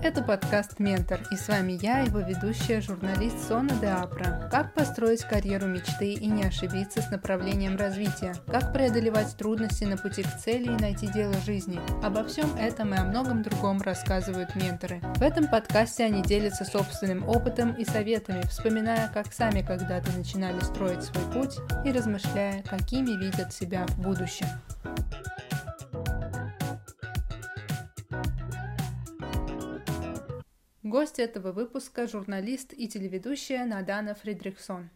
Это подкаст «Ментор» и с вами я, его ведущая, журналист Сона де Апра. Как построить карьеру мечты и не ошибиться с направлением развития? Как преодолевать трудности на пути к цели и найти дело жизни? Обо всем этом и о многом другом рассказывают менторы. В этом подкасте они делятся собственным опытом и советами, вспоминая, как сами когда-то начинали строить свой путь и размышляя, какими видят себя в будущем. Гость этого выпуска – журналист и телеведущая Надана Фридрихсон.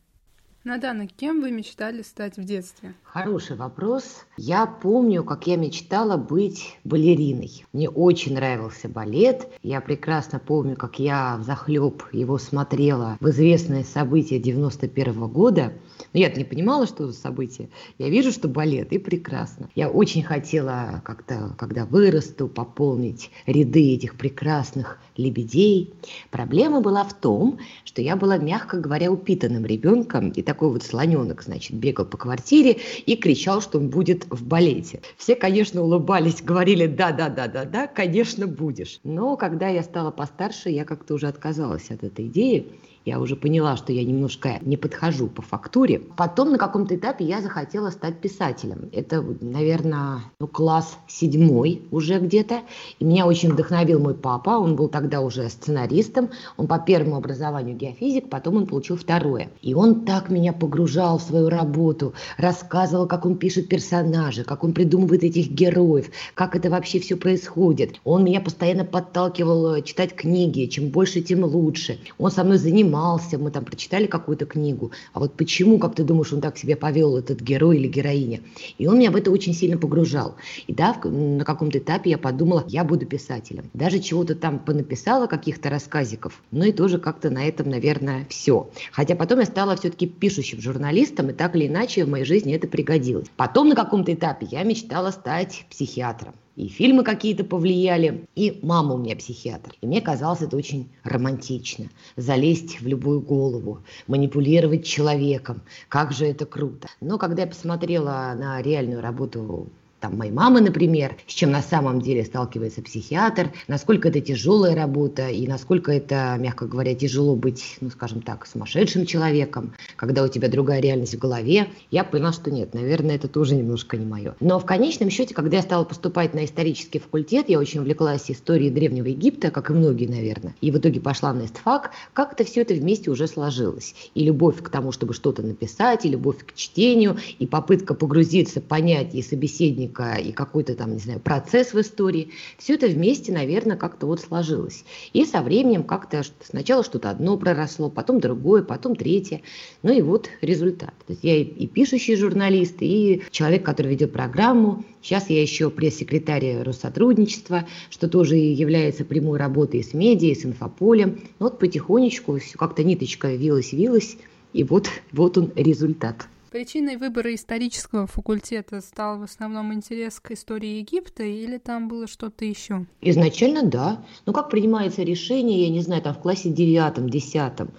Надана, кем вы мечтали стать в детстве? Хороший вопрос. Я помню, как я мечтала быть балериной. Мне очень нравился балет. Я прекрасно помню, как я в захлеб его смотрела в известное событие 91 -го года. Но я не понимала, что за событие. Я вижу, что балет, и прекрасно. Я очень хотела как-то, когда вырасту, пополнить ряды этих прекрасных лебедей. Проблема была в том, что я была, мягко говоря, упитанным ребенком, и такой вот слоненок, значит, бегал по квартире и кричал, что он будет в балете. Все, конечно, улыбались, говорили, да-да-да-да-да, конечно, будешь. Но когда я стала постарше, я как-то уже отказалась от этой идеи я уже поняла, что я немножко не подхожу по фактуре. Потом на каком-то этапе я захотела стать писателем. Это, наверное, ну, класс седьмой уже где-то. И меня очень вдохновил мой папа. Он был тогда уже сценаристом. Он по первому образованию геофизик, потом он получил второе. И он так меня погружал в свою работу, рассказывал, как он пишет персонажи, как он придумывает этих героев, как это вообще все происходит. Он меня постоянно подталкивал э, читать книги. Чем больше, тем лучше. Он со мной занимался занимался, мы там прочитали какую-то книгу, а вот почему, как ты думаешь, он так себя повел, этот герой или героиня? И он меня в это очень сильно погружал. И да, на каком-то этапе я подумала, я буду писателем. Даже чего-то там понаписала, каких-то рассказиков, ну и тоже как-то на этом, наверное, все. Хотя потом я стала все-таки пишущим журналистом, и так или иначе в моей жизни это пригодилось. Потом на каком-то этапе я мечтала стать психиатром и фильмы какие-то повлияли, и мама у меня психиатр. И мне казалось это очень романтично. Залезть в любую голову, манипулировать человеком. Как же это круто. Но когда я посмотрела на реальную работу там, моей мамы, например, с чем на самом деле сталкивается психиатр, насколько это тяжелая работа и насколько это, мягко говоря, тяжело быть, ну, скажем так, сумасшедшим человеком, когда у тебя другая реальность в голове, я поняла, что нет, наверное, это тоже немножко не мое. Но в конечном счете, когда я стала поступать на исторический факультет, я очень увлеклась историей Древнего Египта, как и многие, наверное, и в итоге пошла на истфак, как-то все это вместе уже сложилось. И любовь к тому, чтобы что-то написать, и любовь к чтению, и попытка погрузиться, понять и собеседник логика и какой-то там, не знаю, процесс в истории, все это вместе, наверное, как-то вот сложилось. И со временем как-то сначала что-то одно проросло, потом другое, потом третье. Ну и вот результат. То есть я и, пишущий журналист, и человек, который ведет программу. Сейчас я еще пресс-секретарь Россотрудничества, что тоже является прямой работой с медиа, с инфополем. Ну вот потихонечку все как-то ниточка вилась-вилась, и вот, вот он результат. Причиной выбора исторического факультета стал в основном интерес к истории Египта или там было что-то еще? Изначально да. Но как принимается решение, я не знаю, там в классе девятом, десятом.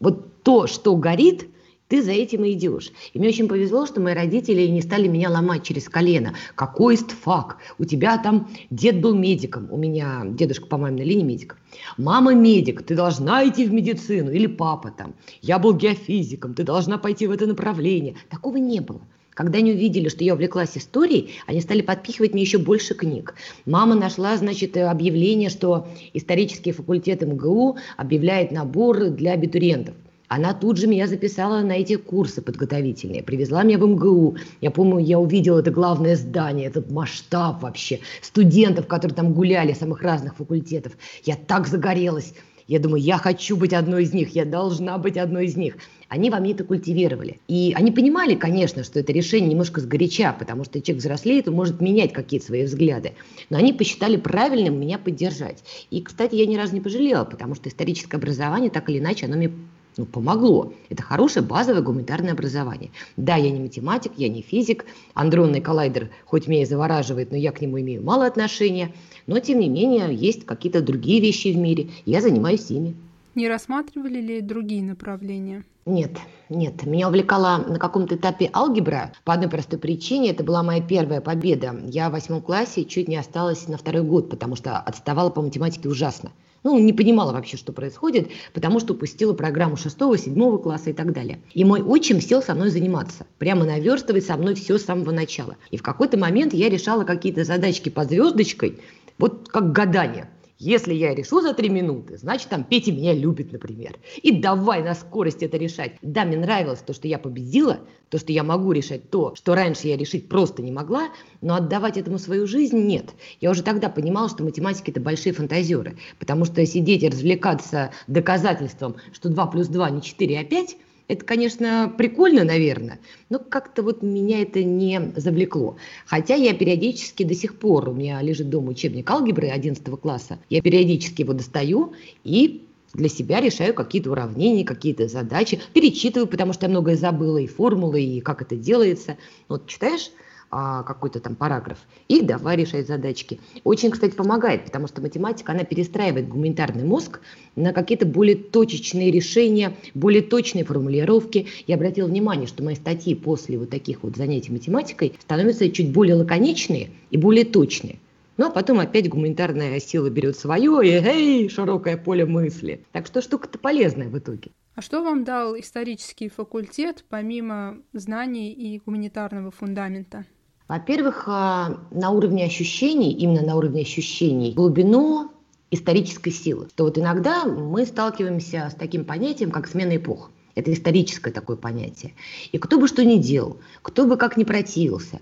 Вот то, что горит, ты за этим и идешь. И мне очень повезло, что мои родители не стали меня ломать через колено. Какой истфак? У тебя там дед был медиком, у меня дедушка по маминой линии медик. Мама медик, ты должна идти в медицину. Или папа там. Я был геофизиком, ты должна пойти в это направление. Такого не было. Когда они увидели, что я увлеклась историей, они стали подпихивать мне еще больше книг. Мама нашла, значит, объявление, что исторический факультет МГУ объявляет набор для абитуриентов. Она тут же меня записала на эти курсы подготовительные, привезла меня в МГУ. Я помню, я увидела это главное здание, этот масштаб вообще, студентов, которые там гуляли, самых разных факультетов. Я так загорелась. Я думаю, я хочу быть одной из них, я должна быть одной из них. Они во мне это культивировали. И они понимали, конечно, что это решение немножко сгоряча, потому что человек взрослеет, он может менять какие-то свои взгляды. Но они посчитали правильным меня поддержать. И, кстати, я ни разу не пожалела, потому что историческое образование, так или иначе, оно мне ну, помогло. Это хорошее базовое гуманитарное образование. Да, я не математик, я не физик. Андронный коллайдер хоть меня и завораживает, но я к нему имею мало отношения. Но, тем не менее, есть какие-то другие вещи в мире. Я занимаюсь ими. Не рассматривали ли другие направления? Нет, нет. Меня увлекала на каком-то этапе алгебра по одной простой причине. Это была моя первая победа. Я в восьмом классе чуть не осталась на второй год, потому что отставала по математике ужасно. Ну, не понимала вообще, что происходит, потому что упустила программу шестого, седьмого класса и так далее. И мой отчим сел со мной заниматься, прямо наверстывать со мной все с самого начала. И в какой-то момент я решала какие-то задачки под звездочкой, вот как гадание – если я решу за три минуты, значит, там Петя меня любит, например. И давай на скорость это решать. Да, мне нравилось то, что я победила, то, что я могу решать то, что раньше я решить просто не могла, но отдавать этому свою жизнь нет. Я уже тогда понимала, что математики – это большие фантазеры, потому что сидеть и развлекаться доказательством, что 2 плюс 2 не 4, а 5 – это, конечно, прикольно, наверное, но как-то вот меня это не завлекло. Хотя я периодически до сих пор, у меня лежит дома учебник алгебры 11 класса, я периодически его достаю и для себя решаю какие-то уравнения, какие-то задачи, перечитываю, потому что я многое забыла, и формулы, и как это делается. Вот читаешь а, какой-то там параграф, и давай решать задачки. Очень, кстати, помогает, потому что математика, она перестраивает гуманитарный мозг на какие-то более точечные решения, более точные формулировки. Я обратила внимание, что мои статьи после вот таких вот занятий математикой становятся чуть более лаконичные и более точные. Ну, а потом опять гуманитарная сила берет свое, и эй, широкое поле мысли. Так что штука-то полезная в итоге. А что вам дал исторический факультет, помимо знаний и гуманитарного фундамента? Во-первых, а, на уровне ощущений, именно на уровне ощущений, глубину исторической силы. То вот иногда мы сталкиваемся с таким понятием, как смена эпох. Это историческое такое понятие. И кто бы что ни делал, кто бы как ни противился,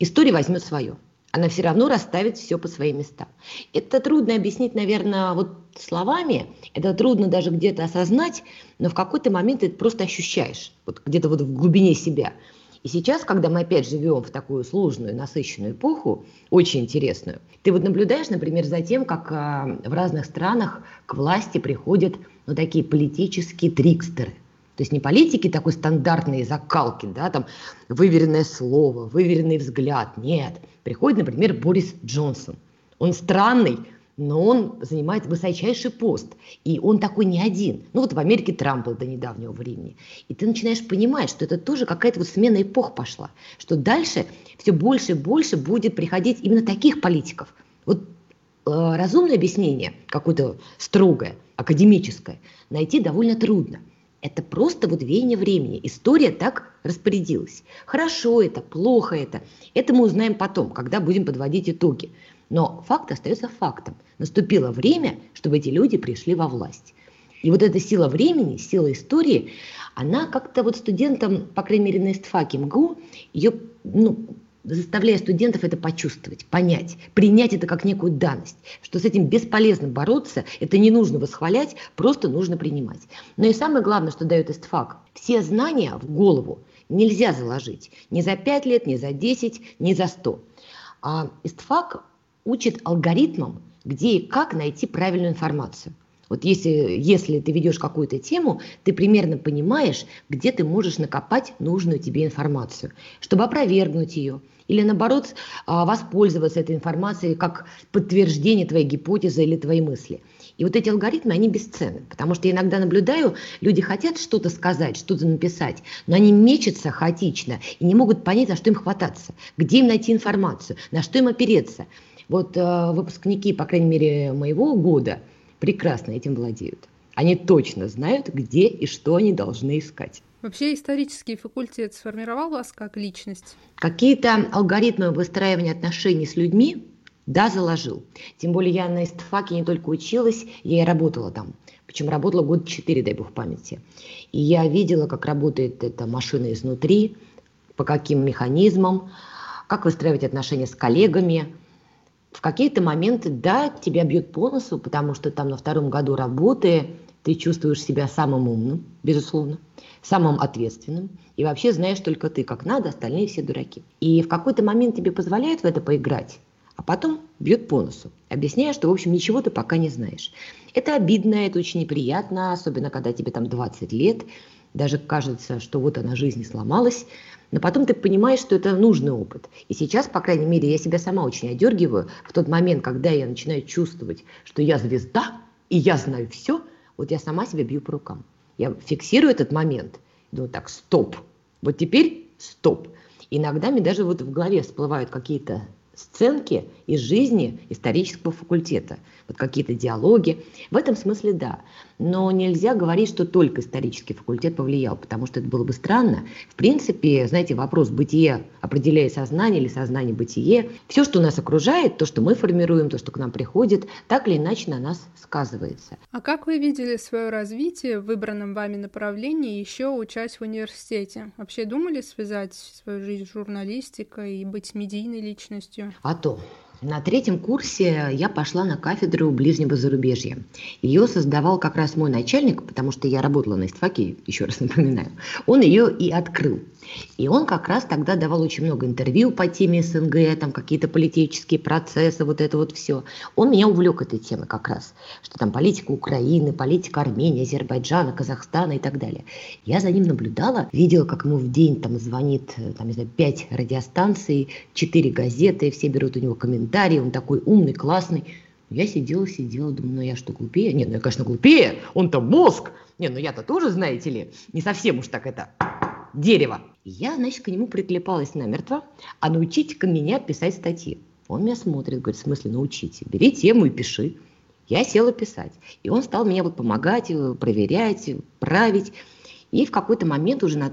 история возьмет свое. Она все равно расставит все по своим местам. Это трудно объяснить, наверное, вот словами, это трудно даже где-то осознать, но в какой-то момент ты это просто ощущаешь, вот где-то вот в глубине себя – и сейчас, когда мы опять живем в такую сложную, насыщенную эпоху, очень интересную, ты вот наблюдаешь, например, за тем, как а, в разных странах к власти приходят ну, такие политические трикстеры. То есть не политики такой стандартные закалки, да, там выверенное слово, выверенный взгляд. Нет. Приходит, например, Борис Джонсон. Он странный, но он занимает высочайший пост. И он такой не один. Ну вот в Америке Трамп был до недавнего времени. И ты начинаешь понимать, что это тоже какая-то вот смена эпох пошла. Что дальше все больше и больше будет приходить именно таких политиков. Вот э, разумное объяснение, какое-то строгое, академическое, найти довольно трудно. Это просто вот веяние времени. История так распорядилась. Хорошо это, плохо это. Это мы узнаем потом, когда будем подводить итоги. Но факт остается фактом. Наступило время, чтобы эти люди пришли во власть. И вот эта сила времени, сила истории, она как-то вот студентам, по крайней мере на ИСТФАКе МГУ, ее, ну, заставляя студентов это почувствовать, понять, принять это как некую данность, что с этим бесполезно бороться, это не нужно восхвалять, просто нужно принимать. Но и самое главное, что дает ИСТФАК, все знания в голову нельзя заложить ни за 5 лет, ни за 10, ни за 100. А ИСТФАК учит алгоритмам, где и как найти правильную информацию. Вот если, если ты ведешь какую-то тему, ты примерно понимаешь, где ты можешь накопать нужную тебе информацию, чтобы опровергнуть ее или наоборот а, воспользоваться этой информацией как подтверждение твоей гипотезы или твоей мысли. И вот эти алгоритмы, они бесценны, потому что я иногда наблюдаю, люди хотят что-то сказать, что-то написать, но они мечутся хаотично и не могут понять, за что им хвататься, где им найти информацию, на что им опереться. Вот э, выпускники, по крайней мере, моего года прекрасно этим владеют. Они точно знают, где и что они должны искать. Вообще исторический факультет сформировал вас как личность? Какие-то алгоритмы выстраивания отношений с людьми, да, заложил. Тем более я на ИСТФАКе не только училась, я и работала там. Причем работала год четыре, дай бог памяти. И я видела, как работает эта машина изнутри, по каким механизмам, как выстраивать отношения с коллегами, в какие-то моменты, да, тебя бьет по носу, потому что там на втором году работы ты чувствуешь себя самым умным, безусловно, самым ответственным, и вообще знаешь только ты, как надо, остальные все дураки. И в какой-то момент тебе позволяют в это поиграть, а потом бьет по носу, объясняя, что, в общем, ничего ты пока не знаешь. Это обидно, это очень неприятно, особенно когда тебе там 20 лет, даже кажется, что вот она жизнь сломалась, но потом ты понимаешь, что это нужный опыт. И сейчас, по крайней мере, я себя сама очень одергиваю в тот момент, когда я начинаю чувствовать, что я звезда, и я знаю все, Вот я сама себя бью по рукам. Я фиксирую этот момент, думаю, так, стоп, вот теперь стоп. Иногда мне даже вот в голове всплывают какие-то сценки из жизни исторического факультета, вот какие-то диалоги. В этом смысле да. Но нельзя говорить, что только исторический факультет повлиял, потому что это было бы странно. В принципе, знаете, вопрос бытие определяет сознание или сознание бытие. Все, что нас окружает, то, что мы формируем, то, что к нам приходит, так или иначе на нас сказывается. А как вы видели свое развитие в выбранном вами направлении, еще учась в университете? Вообще думали связать свою жизнь с журналистикой и быть медийной личностью? А то. На третьем курсе я пошла на кафедру ближнего зарубежья. Ее создавал как раз мой начальник, потому что я работала на истфаке, еще раз напоминаю. Он ее и открыл. И он как раз тогда давал очень много интервью по теме СНГ, там какие-то политические процессы, вот это вот все. Он меня увлек этой темой как раз, что там политика Украины, политика Армении, Азербайджана, Казахстана и так далее. Я за ним наблюдала, видела, как ему в день там звонит, там, не знаю, пять радиостанций, четыре газеты, все берут у него комментарии, он такой умный, классный. Я сидела, сидела, думаю, ну я что, глупее? Нет, ну я, конечно, глупее, он-то мозг. Не, ну я-то тоже, знаете ли, не совсем уж так это дерево. Я, значит, к нему приклепалась намертво, а научите-ка меня писать статьи. Он меня смотрит, говорит, в смысле научите? Бери тему и пиши. Я села писать. И он стал мне вот помогать, э, проверять, править. И в какой-то момент уже на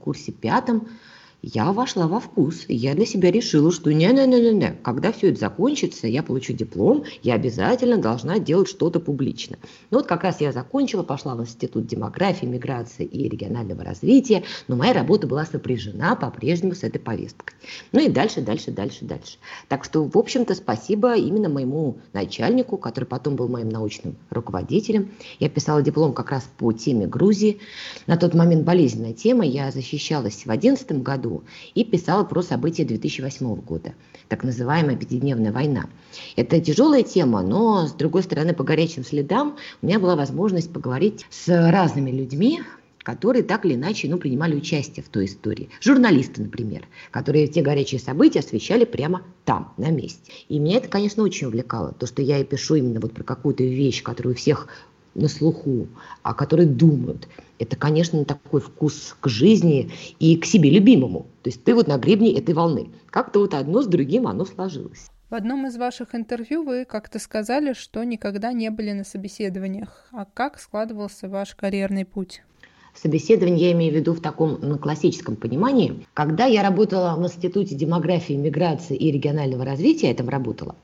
курсе пятом я вошла во вкус. Я для себя решила, что не-не-не-не, когда все это закончится, я получу диплом, я обязательно должна делать что-то публично. Ну вот как раз я закончила, пошла в Институт демографии, миграции и регионального развития, но моя работа была сопряжена по-прежнему с этой повесткой. Ну и дальше, дальше, дальше, дальше. Так что, в общем-то, спасибо именно моему начальнику, который потом был моим научным руководителем. Я писала диплом как раз по теме Грузии. На тот момент болезненная тема, я защищалась в 2011 году, году и писала про события 2008 года, так называемая пятидневная война. Это тяжелая тема, но, с другой стороны, по горячим следам у меня была возможность поговорить с разными людьми, которые так или иначе ну, принимали участие в той истории. Журналисты, например, которые те горячие события освещали прямо там, на месте. И меня это, конечно, очень увлекало, то, что я и пишу именно вот про какую-то вещь, которую у всех на слуху, а которые думают. Это, конечно, такой вкус к жизни и к себе любимому. То есть ты вот на гребне этой волны. Как-то вот одно с другим оно сложилось. В одном из ваших интервью вы как-то сказали, что никогда не были на собеседованиях. А как складывался ваш карьерный путь? Собеседование я имею в виду в таком ну, классическом понимании. Когда я работала в Институте демографии, миграции и регионального развития, я там работала,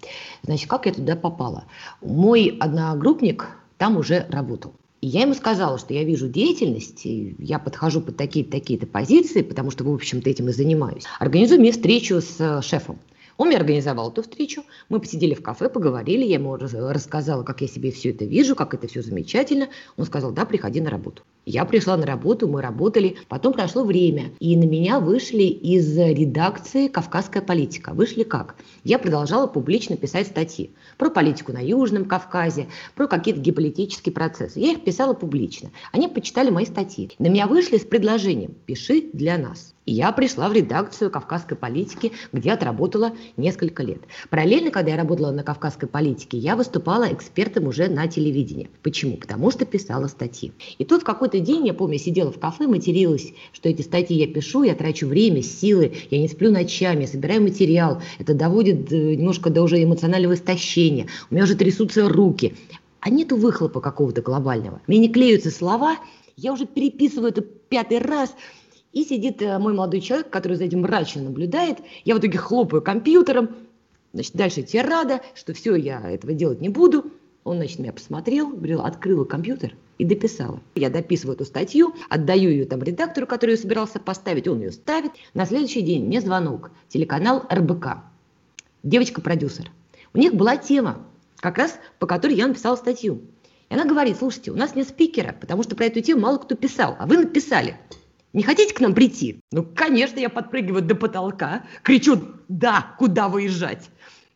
значит, как я туда попала? Мой одногруппник, там уже работал. И я ему сказала, что я вижу деятельность, и я подхожу под такие-то такие позиции, потому что, в общем-то, этим и занимаюсь. Организуй мне встречу с э, шефом. Он мне организовал эту встречу, мы посидели в кафе, поговорили, я ему рассказала, как я себе все это вижу, как это все замечательно. Он сказал, да, приходи на работу. Я пришла на работу, мы работали, потом прошло время, и на меня вышли из редакции «Кавказская политика». Вышли как? Я продолжала публично писать статьи про политику на Южном Кавказе, про какие-то геополитические процессы. Я их писала публично. Они почитали мои статьи. На меня вышли с предложением «Пиши для нас». И я пришла в редакцию «Кавказской политики», где отработала несколько лет. Параллельно, когда я работала на «Кавказской политике», я выступала экспертом уже на телевидении. Почему? Потому что писала статьи. И тут в какой-то день, я помню, сидела в кафе, материлась, что эти статьи я пишу, я трачу время, силы, я не сплю ночами, собираю материал. Это доводит э, немножко до уже эмоционального истощения. У меня уже трясутся руки. А нету выхлопа какого-то глобального. Мне не клеются слова, я уже переписываю это пятый раз – и сидит э, мой молодой человек, который за этим мрачно наблюдает. Я в итоге хлопаю компьютером. Значит, дальше тирада, что все, я этого делать не буду. Он, значит, меня посмотрел, говорил, открыла компьютер и дописала. Я дописываю эту статью, отдаю ее там редактору, который ее собирался поставить, он ее ставит. На следующий день мне звонок, телеканал РБК, девочка-продюсер. У них была тема, как раз по которой я написала статью. И она говорит, слушайте, у нас нет спикера, потому что про эту тему мало кто писал, а вы написали. Не хотите к нам прийти? Ну, конечно, я подпрыгиваю до потолка, кричу «Да, куда выезжать?»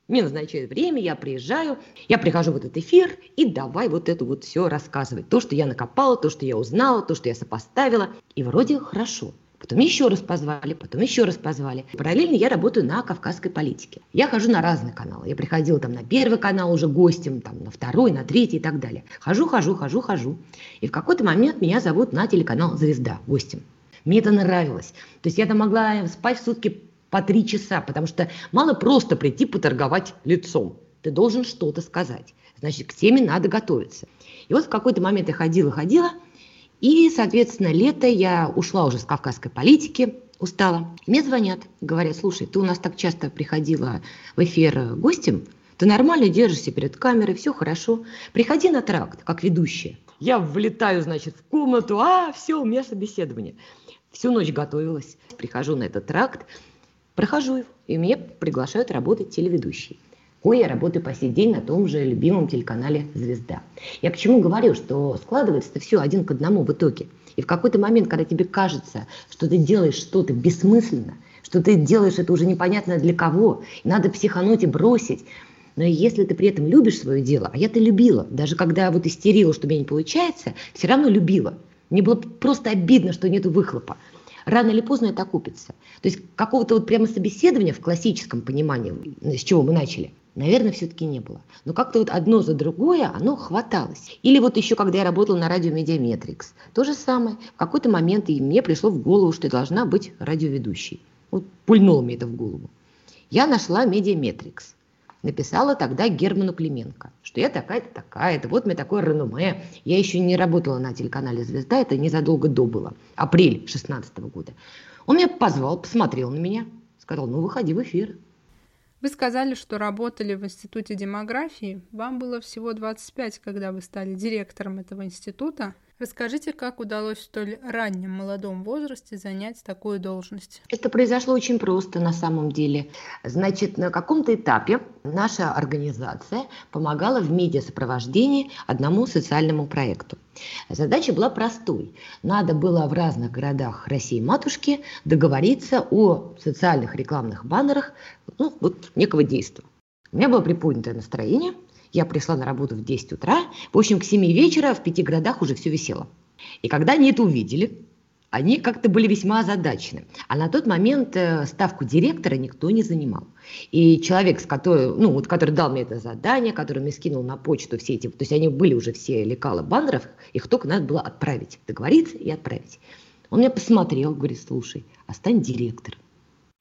Мне назначают время, я приезжаю, я прихожу в этот эфир и давай вот это вот все рассказывать. То, что я накопала, то, что я узнала, то, что я сопоставила. И вроде хорошо. Потом еще раз позвали, потом еще раз позвали. Параллельно я работаю на кавказской политике. Я хожу на разные каналы. Я приходила там на первый канал уже гостем, там на второй, на третий и так далее. Хожу, хожу, хожу, хожу. И в какой-то момент меня зовут на телеканал «Звезда» гостем. Мне это нравилось. То есть я там могла спать в сутки по три часа, потому что мало просто прийти поторговать лицом. Ты должен что-то сказать. Значит, к теме надо готовиться. И вот в какой-то момент я ходила, ходила – и, соответственно, лето я ушла уже с кавказской политики, устала. Мне звонят, говорят, слушай, ты у нас так часто приходила в эфир гостем, ты нормально держишься перед камерой, все хорошо. Приходи на тракт, как ведущая. Я влетаю, значит, в комнату, а, все, у меня собеседование. Всю ночь готовилась, прихожу на этот тракт, прохожу его, и меня приглашают работать телеведущей кое я работаю по сей день на том же любимом телеканале «Звезда». Я к чему говорю, что складывается все один к одному в итоге. И в какой-то момент, когда тебе кажется, что ты делаешь что-то бессмысленно, что ты делаешь это уже непонятно для кого, и надо психануть и бросить, но если ты при этом любишь свое дело, а я-то любила, даже когда вот истерила, что у меня не получается, все равно любила. Мне было просто обидно, что нет выхлопа. Рано или поздно это окупится. То есть какого-то вот прямо собеседования в классическом понимании, с чего мы начали, Наверное, все-таки не было. Но как-то вот одно за другое оно хваталось. Или вот еще, когда я работала на радио Медиаметрикс, то же самое. В какой-то момент и мне пришло в голову, что я должна быть радиоведущей. Вот пульнуло мне это в голову. Я нашла Медиаметрикс. Написала тогда Герману Клименко, что я такая-то такая-то, вот мне такое реноме. Я еще не работала на телеканале «Звезда», это незадолго до было, апрель 16 года. Он меня позвал, посмотрел на меня, сказал, ну выходи в эфир. Вы сказали, что работали в Институте демографии. Вам было всего 25, когда вы стали директором этого института. Расскажите, как удалось в столь раннем молодом возрасте занять такую должность? Это произошло очень просто на самом деле. Значит, на каком-то этапе наша организация помогала в медиасопровождении одному социальному проекту. Задача была простой. Надо было в разных городах России-матушки договориться о социальных рекламных баннерах ну, вот, некого действия. У меня было приподнятое настроение – я пришла на работу в 10 утра. В общем, к 7 вечера в пяти городах уже все висело. И когда они это увидели, они как-то были весьма озадачены. А на тот момент э, ставку директора никто не занимал. И человек, с который, ну, вот, который дал мне это задание, который мне скинул на почту все эти, то есть они были уже все лекалы баннеров, их только надо было отправить, договориться и отправить. Он меня посмотрел, говорит, слушай, а стань директором.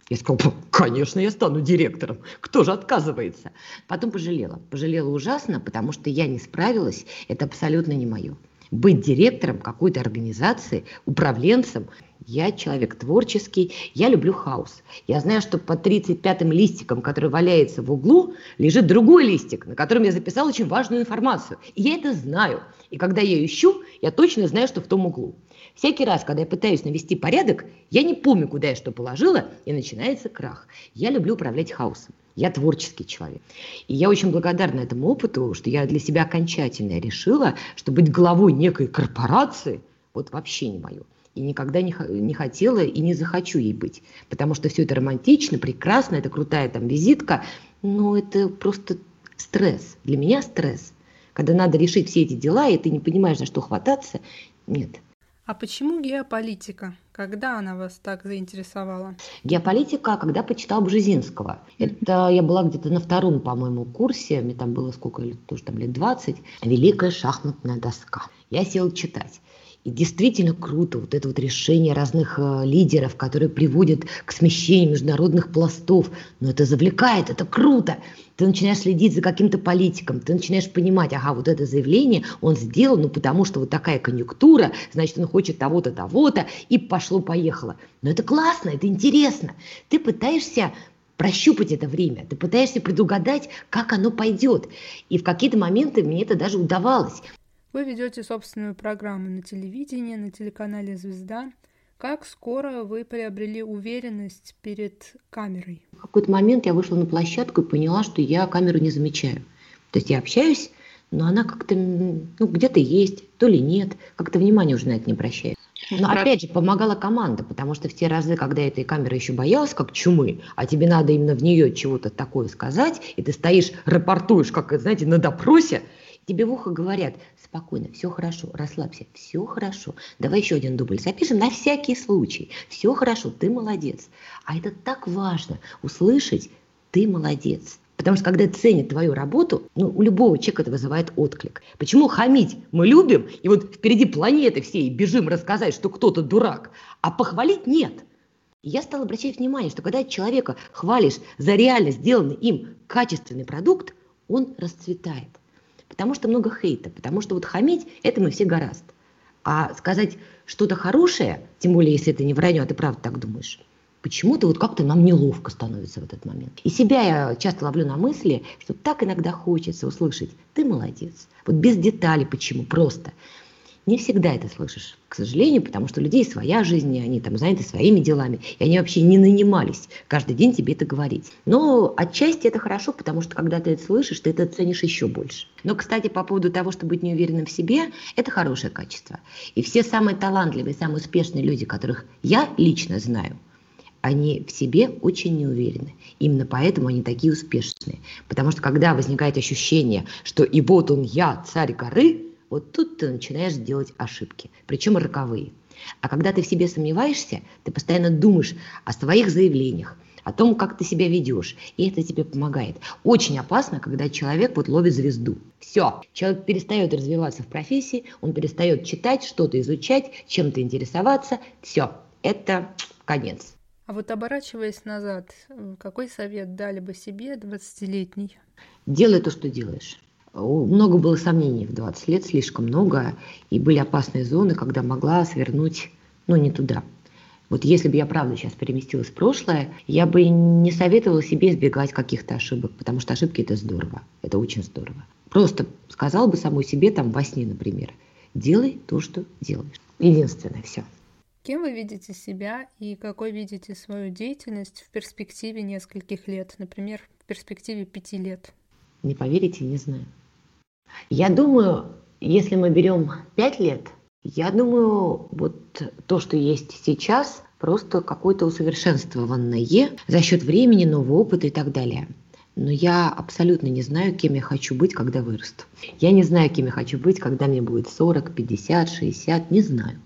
Я сказала, конечно, я стану директором. Кто же отказывается? Потом пожалела. Пожалела ужасно, потому что я не справилась. Это абсолютно не мое. Быть директором какой-то организации, управленцем, я человек творческий, я люблю хаос. Я знаю, что под 35-м листиком, который валяется в углу, лежит другой листик, на котором я записал очень важную информацию. И я это знаю. И когда я ищу, я точно знаю, что в том углу. Всякий раз, когда я пытаюсь навести порядок, я не помню, куда я что положила, и начинается крах. Я люблю управлять хаосом. Я творческий человек. И я очень благодарна этому опыту, что я для себя окончательно решила, что быть главой некой корпорации вот вообще не мое. И никогда не, не хотела и не захочу ей быть. Потому что все это романтично, прекрасно, это крутая там визитка, но это просто стресс. Для меня стресс. Когда надо решить все эти дела, и ты не понимаешь, за что хвататься, нет, а почему геополитика? Когда она вас так заинтересовала? Геополитика, когда почитал Бжезинского. Это я была где-то на втором, по-моему, курсе, мне там было сколько лет, тоже там лет 20. Великая шахматная доска. Я сел читать. И действительно круто вот это вот решение разных э, лидеров, которые приводят к смещению международных пластов. Но это завлекает, это круто. Ты начинаешь следить за каким-то политиком, ты начинаешь понимать, ага, вот это заявление он сделал, ну потому что вот такая конъюнктура, значит, он хочет того-то, того-то, и пошло-поехало. Но это классно, это интересно. Ты пытаешься прощупать это время, ты пытаешься предугадать, как оно пойдет. И в какие-то моменты мне это даже удавалось. Вы ведете собственную программу на телевидении, на телеканале «Звезда». Как скоро вы приобрели уверенность перед камерой? В какой-то момент я вышла на площадку и поняла, что я камеру не замечаю. То есть я общаюсь, но она как-то ну, где-то есть, то ли нет, как-то внимания уже на это не обращает. Но опять же, помогала команда, потому что в те разы, когда этой камеры еще боялась, как чумы, а тебе надо именно в нее чего-то такое сказать, и ты стоишь, рапортуешь, как, знаете, на допросе, Тебе в ухо говорят, спокойно, все хорошо, расслабься, все хорошо. Давай еще один дубль запишем на всякий случай. Все хорошо, ты молодец. А это так важно услышать, ты молодец. Потому что когда ценят твою работу, ну, у любого человека это вызывает отклик. Почему хамить мы любим, и вот впереди планеты всей бежим рассказать, что кто-то дурак, а похвалить нет. И я стала обращать внимание, что когда человека хвалишь за реально сделанный им качественный продукт, он расцветает потому что много хейта, потому что вот хамить, это мы все гораздо. А сказать что-то хорошее, тем более, если это не вранье, а ты правда так думаешь, почему-то вот как-то нам неловко становится в этот момент. И себя я часто ловлю на мысли, что так иногда хочется услышать, ты молодец. Вот без деталей почему, просто. Не всегда это слышишь, к сожалению, потому что у людей своя жизнь, и они там заняты своими делами, и они вообще не нанимались каждый день тебе это говорить. Но отчасти это хорошо, потому что когда ты это слышишь, ты это ценишь еще больше. Но, кстати, по поводу того, чтобы быть неуверенным в себе, это хорошее качество. И все самые талантливые, самые успешные люди, которых я лично знаю, они в себе очень неуверены. Именно поэтому они такие успешные. Потому что когда возникает ощущение, что и вот он я, царь горы, вот тут ты начинаешь делать ошибки, причем роковые. А когда ты в себе сомневаешься, ты постоянно думаешь о своих заявлениях, о том, как ты себя ведешь, и это тебе помогает. Очень опасно, когда человек вот ловит звезду. Все, человек перестает развиваться в профессии, он перестает читать, что-то изучать, чем-то интересоваться. Все, это конец. А вот оборачиваясь назад, какой совет дали бы себе 20-летний? Делай то, что делаешь. Много было сомнений в 20 лет, слишком много, и были опасные зоны, когда могла свернуть, ну, не туда. Вот если бы я, правда, сейчас переместилась в прошлое, я бы не советовала себе избегать каких-то ошибок, потому что ошибки – это здорово, это очень здорово. Просто сказала бы самой себе, там, во сне, например, делай то, что делаешь. Единственное, все. Кем вы видите себя и какой видите свою деятельность в перспективе нескольких лет, например, в перспективе пяти лет? Не поверите, не знаю. Я думаю, если мы берем 5 лет, я думаю, вот то, что есть сейчас, просто какое-то усовершенствованное за счет времени, нового опыта и так далее. Но я абсолютно не знаю, кем я хочу быть, когда вырасту. Я не знаю, кем я хочу быть, когда мне будет 40, 50, 60, не знаю.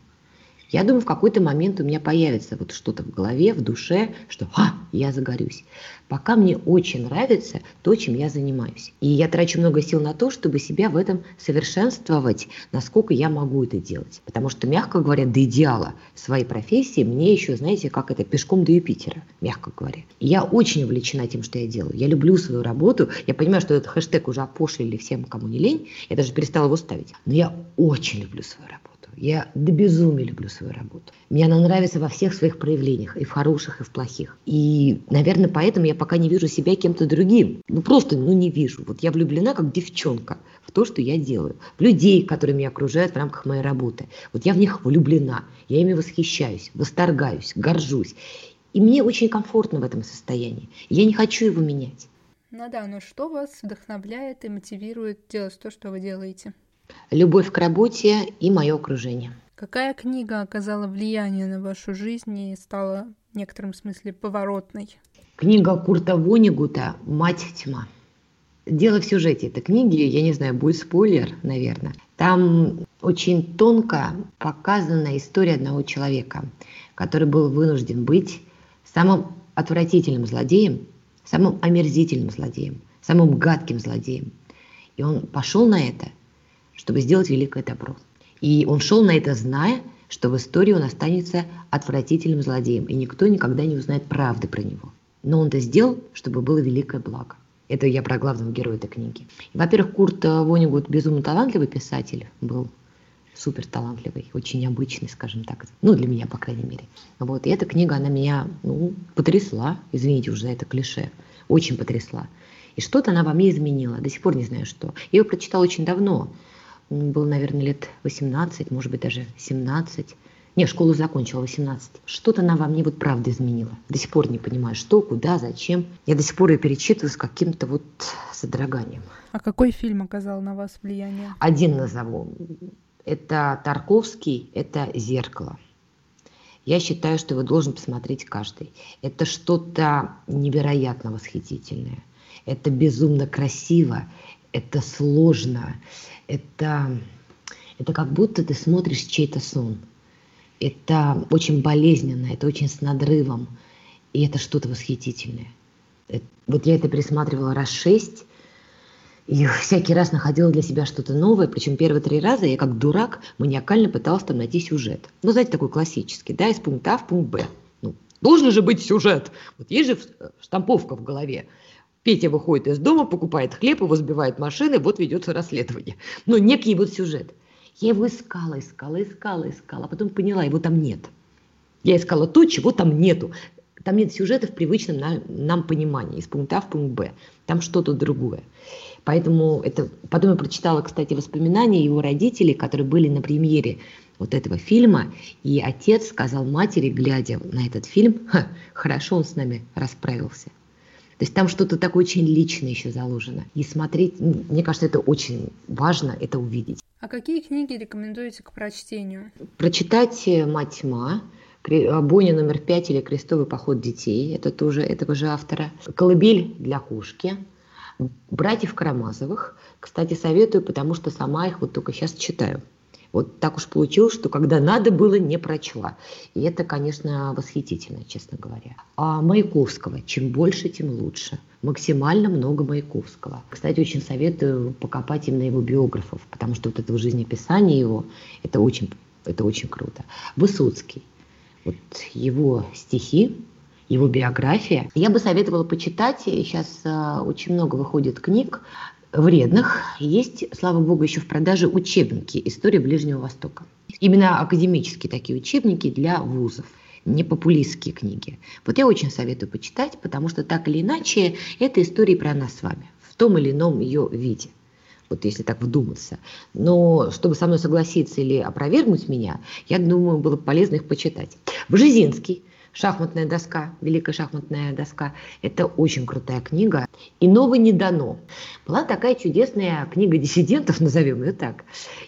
Я думаю, в какой-то момент у меня появится вот что-то в голове, в душе, что «А, я загорюсь». Пока мне очень нравится то, чем я занимаюсь. И я трачу много сил на то, чтобы себя в этом совершенствовать, насколько я могу это делать. Потому что, мягко говоря, до идеала своей профессии мне еще, знаете, как это, пешком до Юпитера, мягко говоря. И я очень увлечена тем, что я делаю. Я люблю свою работу. Я понимаю, что этот хэштег уже опошлили всем, кому не лень. Я даже перестала его ставить. Но я очень люблю свою работу. Я до безумия люблю свою работу. Мне она нравится во всех своих проявлениях, и в хороших, и в плохих. И, наверное, поэтому я пока не вижу себя кем-то другим. Ну, просто, ну, не вижу. Вот я влюблена, как девчонка, в то, что я делаю. В людей, которые меня окружают в рамках моей работы. Вот я в них влюблена. Я ими восхищаюсь, восторгаюсь, горжусь. И мне очень комфортно в этом состоянии. Я не хочу его менять. Ну да, но что вас вдохновляет и мотивирует делать то, что вы делаете? Любовь к работе и мое окружение. Какая книга оказала влияние на вашу жизнь и стала в некотором смысле поворотной? Книга Курта Вонигута «Мать тьма». Дело в сюжете этой книги, я не знаю, будет спойлер, наверное. Там очень тонко показана история одного человека, который был вынужден быть самым отвратительным злодеем, самым омерзительным злодеем, самым гадким злодеем. И он пошел на это – чтобы сделать великое добро. И он шел на это, зная, что в истории он останется отвратительным злодеем, и никто никогда не узнает правды про него. Но он это сделал, чтобы было великое благо. Это я про главного героя этой книги. Во-первых, Курт Вонигут безумно талантливый писатель был, супер талантливый, очень необычный, скажем так. Ну, для меня, по крайней мере. Вот. И эта книга, она меня ну, потрясла, извините уже за это клише, очень потрясла. И что-то она во мне изменила, до сих пор не знаю что. Я ее прочитала очень давно, было, наверное, лет 18, может быть, даже 17. Не, школу закончила 18. Что-то она во мне вот правда изменила. До сих пор не понимаю, что, куда, зачем. Я до сих пор ее перечитываю с каким-то вот содроганием. А какой фильм оказал на вас влияние? Один назову. Это Тарковский, это «Зеркало». Я считаю, что его должен посмотреть каждый. Это что-то невероятно восхитительное. Это безумно красиво, это сложно, это, это как будто ты смотришь чей-то сон. Это очень болезненно, это очень с надрывом, и это что-то восхитительное. Вот я это присматривала раз шесть, и всякий раз находила для себя что-то новое, причем первые три раза я как дурак маниакально пыталась там найти сюжет. Ну, знаете, такой классический, да, из пункта А в пункт Б. Ну, должен же быть сюжет. Вот есть же штамповка в голове. Петя выходит из дома, покупает хлеб, его сбивает машины, вот ведется расследование. Но некий вот сюжет. Я его искала, искала, искала, искала, а потом поняла, его там нет. Я искала то, чего там нету. Там нет сюжета в привычном нам, нам понимании, из пункта А в пункт Б. Там что-то другое. Поэтому это... Потом я прочитала, кстати, воспоминания его родителей, которые были на премьере вот этого фильма, и отец сказал матери, глядя на этот фильм, хорошо он с нами расправился. То есть там что-то такое очень личное еще заложено. И смотреть, мне кажется, это очень важно, это увидеть. А какие книги рекомендуете к прочтению? Прочитать «Мать тьма», Бойня номер пять или «Крестовый поход детей», это тоже этого же автора. «Колыбель для кошки», «Братьев Карамазовых». Кстати, советую, потому что сама их вот только сейчас читаю. Вот так уж получилось, что когда надо было, не прочла. И это, конечно, восхитительно, честно говоря. А Маяковского, чем больше, тем лучше. Максимально много Маяковского. Кстати, очень советую покопать именно его биографов, потому что вот это жизнеописание его, это очень, это очень круто. Высоцкий вот его стихи, его биография. Я бы советовала почитать. Сейчас э, очень много выходит книг вредных. Есть, слава богу, еще в продаже учебники «История Ближнего Востока». Именно академические такие учебники для вузов не популистские книги. Вот я очень советую почитать, потому что так или иначе это история про нас с вами в том или ином ее виде вот если так вдуматься. Но чтобы со мной согласиться или опровергнуть меня, я думаю, было бы полезно их почитать. Бжезинский, шахматная доска, великая шахматная доска. Это очень крутая книга. Иного не дано. Была такая чудесная книга диссидентов, назовем ее так,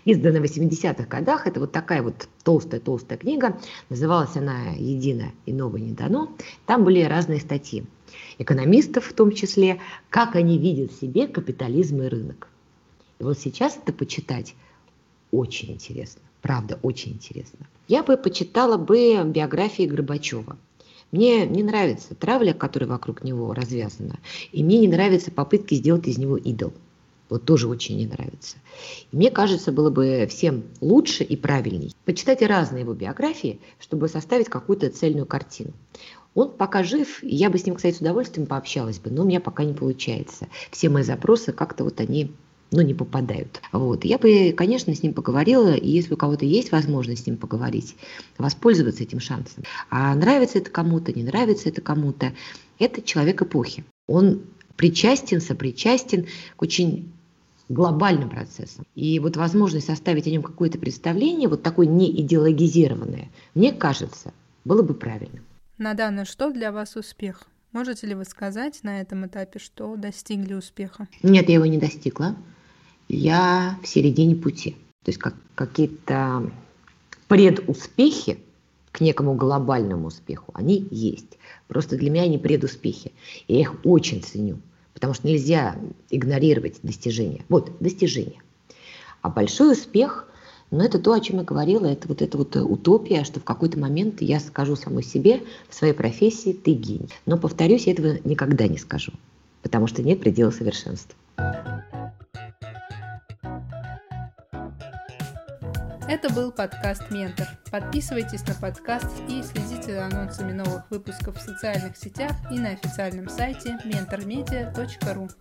издана в 80-х годах. Это вот такая вот толстая-толстая книга. Называлась она «Едино, иного не дано». Там были разные статьи экономистов в том числе, как они видят в себе капитализм и рынок. И вот сейчас это почитать очень интересно. Правда, очень интересно. Я бы почитала бы биографии Горбачева. Мне не нравится травля, которая вокруг него развязана. И мне не нравятся попытки сделать из него идол. Вот тоже очень не нравится. И мне кажется, было бы всем лучше и правильней почитать разные его биографии, чтобы составить какую-то цельную картину. Он пока жив, и я бы с ним, кстати, с удовольствием пообщалась бы, но у меня пока не получается. Все мои запросы как-то вот они но не попадают. Вот. Я бы, конечно, с ним поговорила, и если у кого-то есть возможность с ним поговорить, воспользоваться этим шансом. А нравится это кому-то, не нравится это кому-то, это человек эпохи. Он причастен, сопричастен к очень глобальным процессам. И вот возможность составить о нем какое-то представление, вот такое не идеологизированное, мне кажется, было бы правильным. Надана, что для вас успех? Можете ли вы сказать на этом этапе, что достигли успеха? Нет, я его не достигла я в середине пути. То есть как, какие-то предуспехи к некому глобальному успеху, они есть. Просто для меня они предуспехи. Я их очень ценю, потому что нельзя игнорировать достижения. Вот, достижения. А большой успех, ну, это то, о чем я говорила, это вот эта вот утопия, что в какой-то момент я скажу самой себе в своей профессии «ты гений». Но, повторюсь, я этого никогда не скажу, потому что нет предела совершенства. Это был подкаст «Ментор». Подписывайтесь на подкаст и следите за анонсами новых выпусков в социальных сетях и на официальном сайте mentormedia.ru.